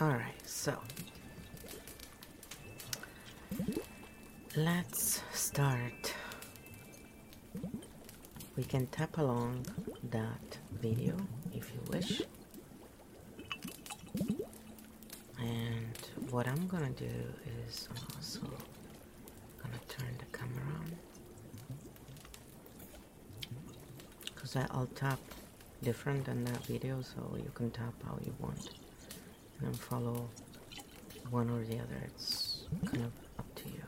Alright, so let's start. We can tap along that video if you wish. And what I'm gonna do is also gonna turn the camera on because I'll tap different than that video so you can tap how you want and follow one or the other. It's kind of up to you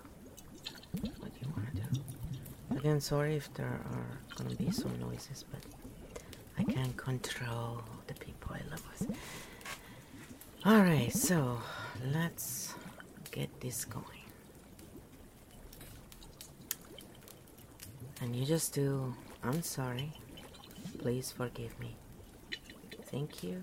what you want to do. Again sorry if there are gonna be some noises but I can't control the people I love with. Alright so let's get this going. And you just do I'm sorry. Please forgive me. Thank you.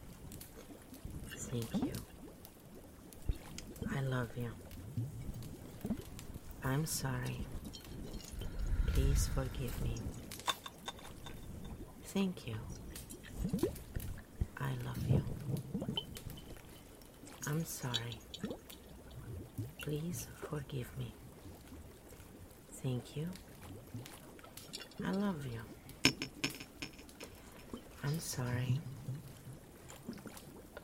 Thank you. I love you. I'm sorry. Please forgive me. Thank you. I love you. I'm sorry. Please forgive me. Thank you. I love you. I'm sorry.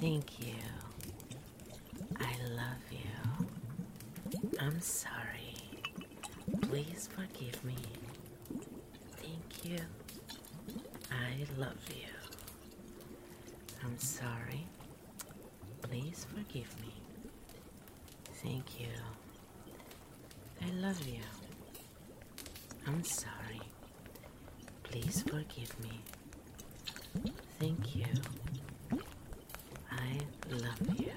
Thank you. I love you. I'm sorry. Please forgive me. Thank you. I love you. I'm sorry. Please forgive me. Thank you. I love you. I'm sorry. Please forgive me. Thank you. I love you.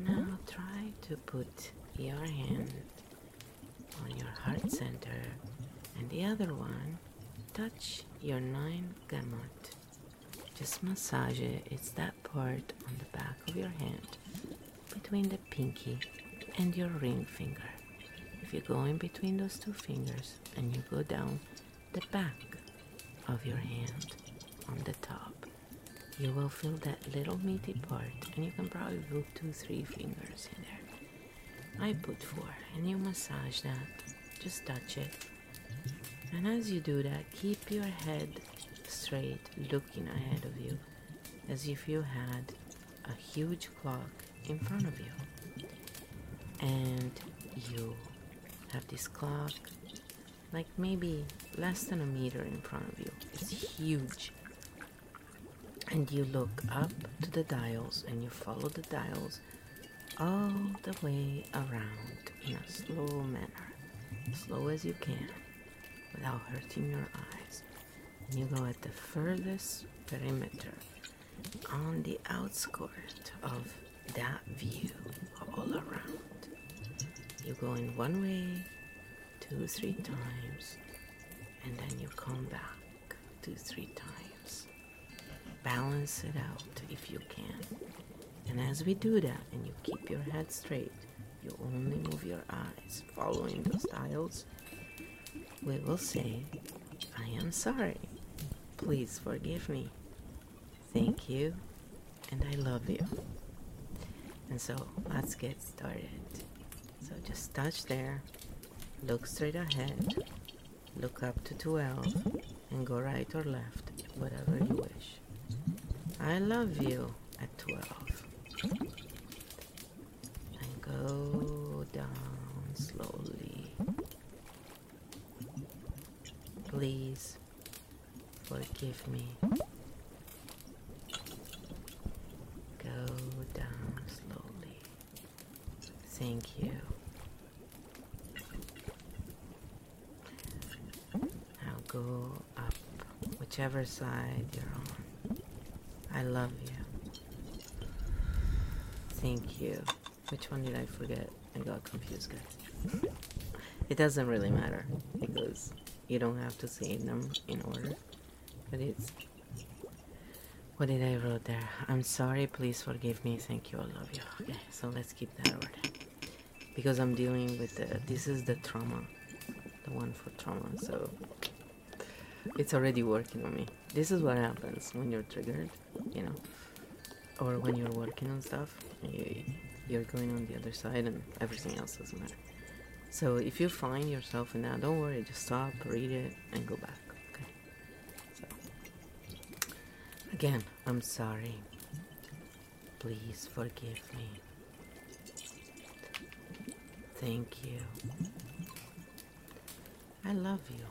Now try to put your hand on your heart center and the other one touch your nine gamut. Just massage it. It's that part on the back of your hand between the pinky and your ring finger. If you go in between those two fingers and you go down the back of your hand on the top, you will feel that little meaty part and you can probably put two, three fingers in there. I put four and you massage that. Just touch it. And as you do that, keep your head straight, looking ahead of you, as if you had a huge clock in front of you. And you have this clock like maybe less than a meter in front of you. It's huge. And you look up to the dials and you follow the dials all the way around in a slow manner, slow as you can, without hurting your eyes. And you go at the furthest perimeter on the outskirt of that view all around. You go in one way, two, three times, and then you come back two, three times. Balance it out if you can. And as we do that, and you keep your head straight, you only move your eyes following those dials, we will say, I am sorry. Please forgive me. Thank you, and I love you. And so let's get started. So just touch there, look straight ahead, look up to 12, and go right or left, whatever you wish. I love you at 12. And go down slowly. Please forgive me. Go down slowly. Thank you. Now go up, whichever side you're on. I love you. Thank you. Which one did I forget? I got confused, guys. It doesn't really matter because you don't have to say them in order. But it's. What did I wrote there? I'm sorry, please forgive me. Thank you, I love you. Okay, so let's keep that order. Because I'm dealing with the. This is the trauma. The one for trauma, so. It's already working on me. This is what happens when you're triggered, you know, or when you're working on stuff. You, you're going on the other side, and everything else doesn't matter. So if you find yourself in that, don't worry. Just stop, read it, and go back. Okay. So again, I'm sorry. Please forgive me. Thank you. I love you.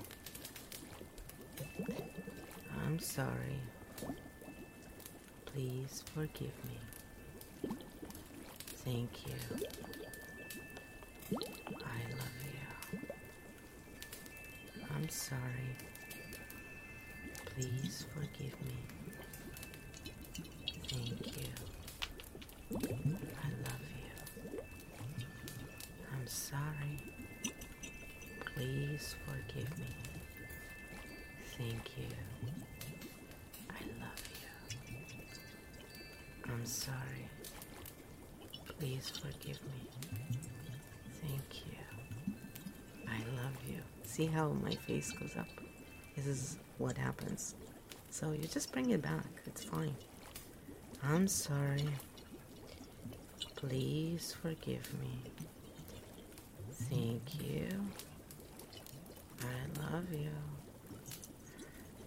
I'm sorry. Please forgive me. Thank you. I love you. I'm sorry. Please forgive me. Thank you. I love you. I'm sorry. Please forgive me. Thank you. I love you. I'm sorry. Please forgive me. Thank you. I love you. See how my face goes up? This is what happens. So you just bring it back. It's fine. I'm sorry. Please forgive me. Thank you. I love you.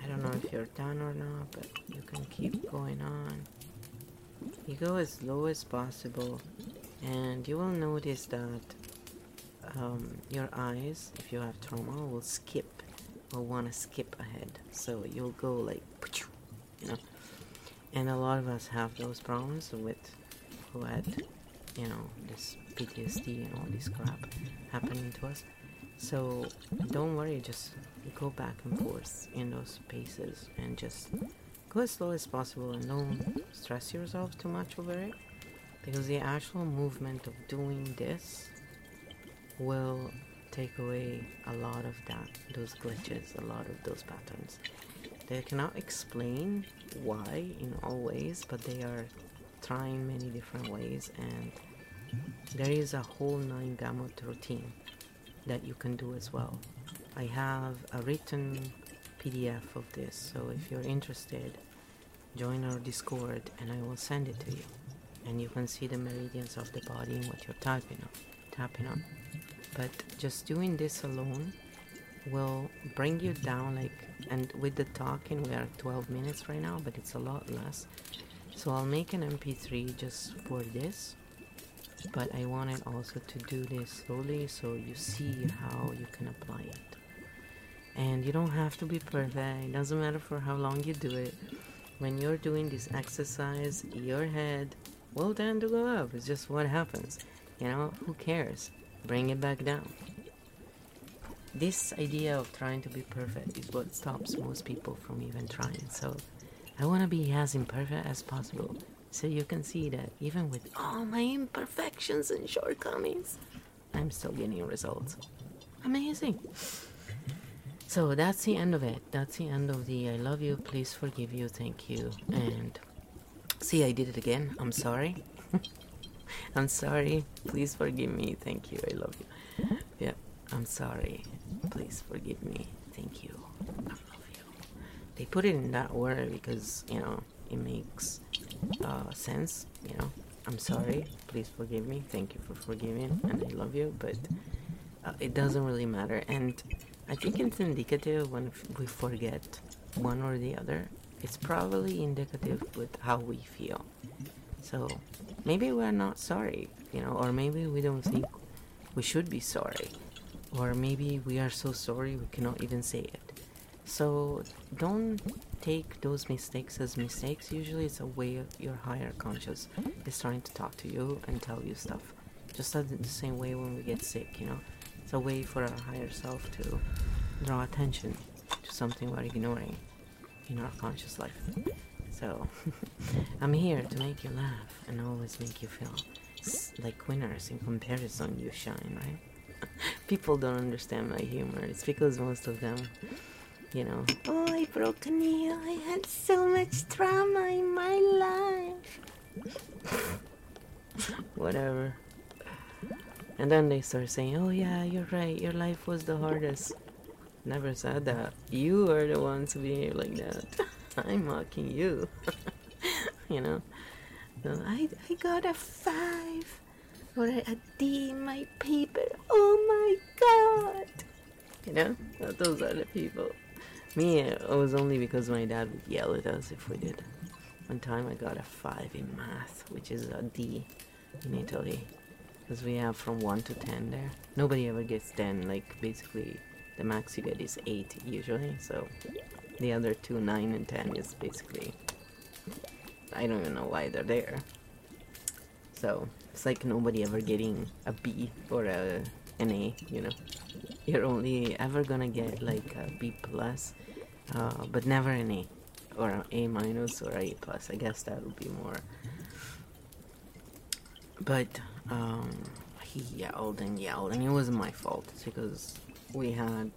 I don't know if you're done or not, but you can keep going on. You go as low as possible, and you will notice that um, your eyes, if you have trauma, will skip or want to skip ahead. So you'll go like, you know. And a lot of us have those problems with who had, you know, this PTSD and all this crap happening to us. So don't worry, just go back and forth in those spaces and just go as slow as possible and don't stress yourself too much over it. Because the actual movement of doing this will take away a lot of that those glitches a lot of those patterns. They cannot explain why in all ways but they are trying many different ways and there is a whole nine gamut routine that you can do as well. I have a written pdf of this so if you're interested join our discord and i will send it to you. And you can see the meridians of the body and what you're typing on tapping on. But just doing this alone will bring you down like and with the talking we are 12 minutes right now but it's a lot less. So I'll make an mp3 just for this but I wanted also to do this slowly so you see how you can apply it. And you don't have to be perfect. It doesn't matter for how long you do it. When you're doing this exercise your head will tend to go up. It's just what happens. You know who cares? Bring it back down. This idea of trying to be perfect is what stops most people from even trying. So I want to be as imperfect as possible so you can see that even with all my imperfections and shortcomings, I'm still getting results. Amazing. So that's the end of it. That's the end of the I love you, please forgive you, thank you. And see, I did it again. I'm sorry. I'm sorry. Please forgive me. Thank you. I love you. Yeah, I'm sorry. Please forgive me. Thank you. I love you. They put it in that order because, you know, it makes uh, sense. You know, I'm sorry. Please forgive me. Thank you for forgiving. And I love you. But uh, it doesn't really matter. And I think it's indicative when we forget one or the other. It's probably indicative with how we feel. So maybe we're not sorry, you know, or maybe we don't think we should be sorry, or maybe we are so sorry we cannot even say it. So don't take those mistakes as mistakes. Usually, it's a way of your higher conscious is trying to talk to you and tell you stuff. Just the same way when we get sick, you know, it's a way for our higher self to draw attention to something we're ignoring in our conscious life. So, I'm here to make you laugh and always make you feel like winners in comparison. You shine, right? People don't understand my humor. It's because most of them, you know, oh, I broke a knee. I had so much trauma in my life. Whatever. And then they start saying, oh, yeah, you're right. Your life was the hardest. Never said that. You are the ones who behave like that. I'm mocking you. you know? So I, I got a five or a D in my paper. Oh my god! You know? Those are the people. Me, it was only because my dad would yell at us if we did. One time I got a five in math, which is a D in Italy. Because we have from 1 to 10 there. Nobody ever gets 10, like basically the max you get is 8 usually, so the other two, 9 and 10, is basically I don't even know why they're there. So it's like nobody ever getting a B or a an A. You know, you're only ever gonna get like a B plus, uh, but never an A or an A minus or A plus. I guess that would be more. But um, he yelled and yelled, and it wasn't my fault. Because we had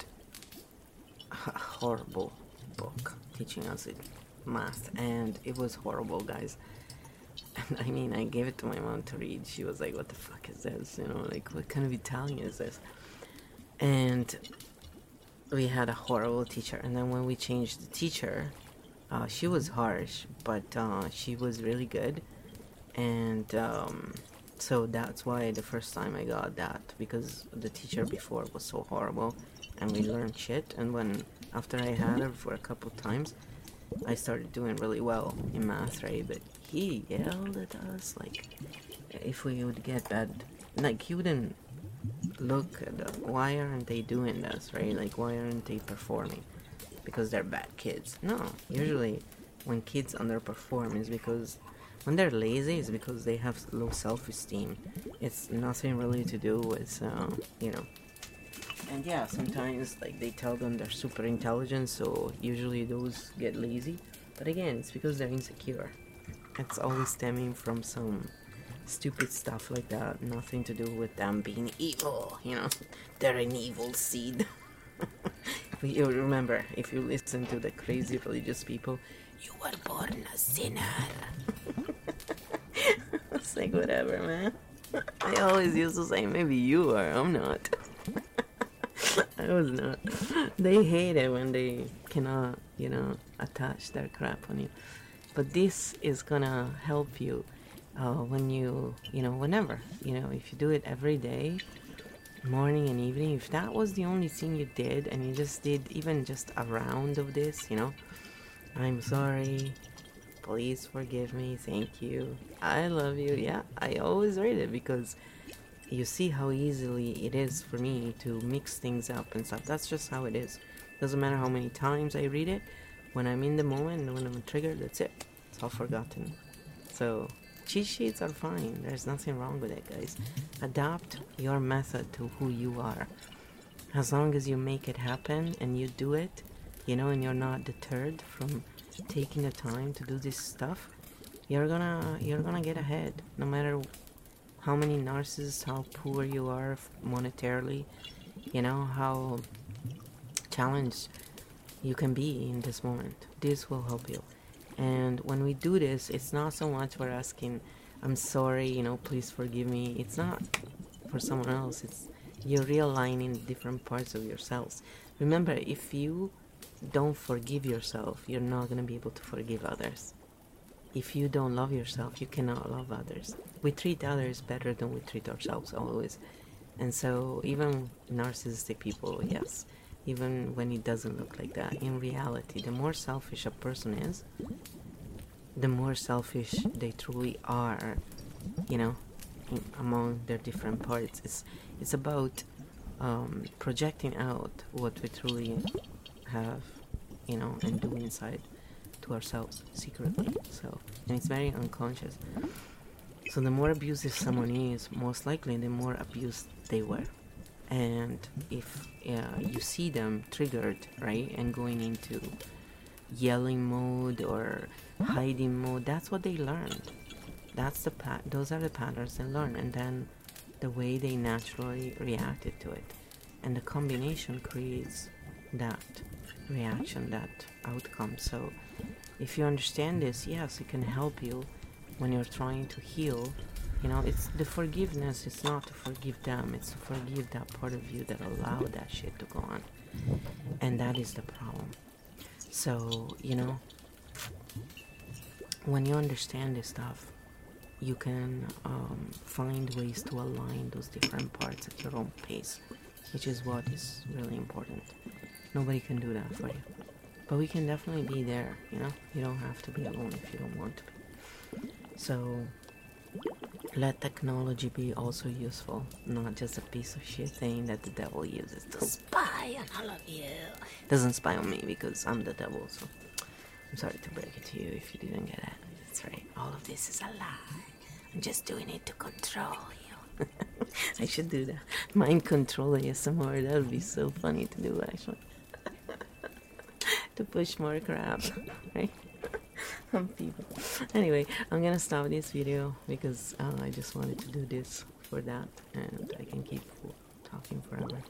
a horrible book teaching us it math, and it was horrible, guys. And I mean, I gave it to my mom to read. She was like, "What the fuck is this? You know, like what kind of Italian is this?" And we had a horrible teacher. And then when we changed the teacher, uh, she was harsh, but uh, she was really good. And um, so that's why the first time I got that because the teacher before was so horrible, and we learned shit. And when after I had her for a couple times, I started doing really well in math, right? But he yelled at us like if we would get bad, like he wouldn't look at the, why aren't they doing this, right? Like why aren't they performing? Because they're bad kids. No, usually when kids underperform is because when they're lazy is because they have low self-esteem. It's nothing really to do with uh, you know and yeah sometimes like they tell them they're super intelligent so usually those get lazy but again it's because they're insecure it's always stemming from some stupid stuff like that. Nothing to do with them being evil you know. They're an evil seed. You remember if you listen to the crazy religious people you were born a sinner. It's like whatever man. I always used to say maybe you are i'm not. I was not. They hate it when they cannot, you know, attach their crap on you. But this is gonna help you uh, when you, you know, whenever, you know, if you do it every day, morning and evening, if that was the only thing you did and you just did even just a round of this, you know, I'm sorry, please forgive me, thank you, I love you. Yeah, I always read it because you see how easily it is for me to mix things up and stuff. That's just how it is. Doesn't matter how many times I read it. When I'm in the moment, when I'm triggered, that's it. It's all forgotten. So cheat sheets are fine. There's nothing wrong with it, guys. Adapt your method to who you are. As long as you make it happen and you do it, you know, and you're not deterred from taking the time to do this stuff, you're gonna you're gonna get ahead no matter how many narcissists, how poor you are monetarily, you know, how challenged you can be in this moment. This will help you. And when we do this, it's not so much we're asking, I'm sorry, you know, please forgive me. It's not for someone else, it's you're realigning different parts of yourselves. Remember, if you don't forgive yourself, you're not going to be able to forgive others if you don't love yourself, you cannot love others. We treat others better than we treat ourselves always. And so, even narcissistic people, yes, even when it doesn't look like that, in reality, the more selfish a person is, the more selfish they truly are, you know, in, among their different parts. It's, it's about um, projecting out what we truly have, you know, and do inside to ourselves secretly. So, and it's very unconscious. So, the more abusive someone is, most likely the more abused they were. And if uh, you see them triggered, right, and going into yelling mode or hiding mode, that's what they learned. That's the pat. Those are the patterns they learn, and then the way they naturally reacted to it, and the combination creates that reaction, that outcome. So if you understand this, yes, it can help you when you're trying to heal. You know, it's the forgiveness, it's not to forgive them, it's to forgive that part of you that allowed that shit to go on. And that is the problem. So, you know, when you understand this stuff, you can um, find ways to align those different parts at your own pace, which is what is really important. Nobody can do that for you. But we can definitely be there, you know? You don't have to be alone if you don't want to be. So, let technology be also useful, not just a piece of shit thing that the devil uses to spy on all of you. Doesn't spy on me because I'm the devil, so I'm sorry to break it to you if you didn't get it. That's right. All of this is a lie. I'm just doing it to control you. I should do that. Mind control ASMR. That would be so funny to do, actually. to push more crap, right? People. Anyway, I'm gonna stop this video because uh, I just wanted to do this for that, and I can keep talking forever.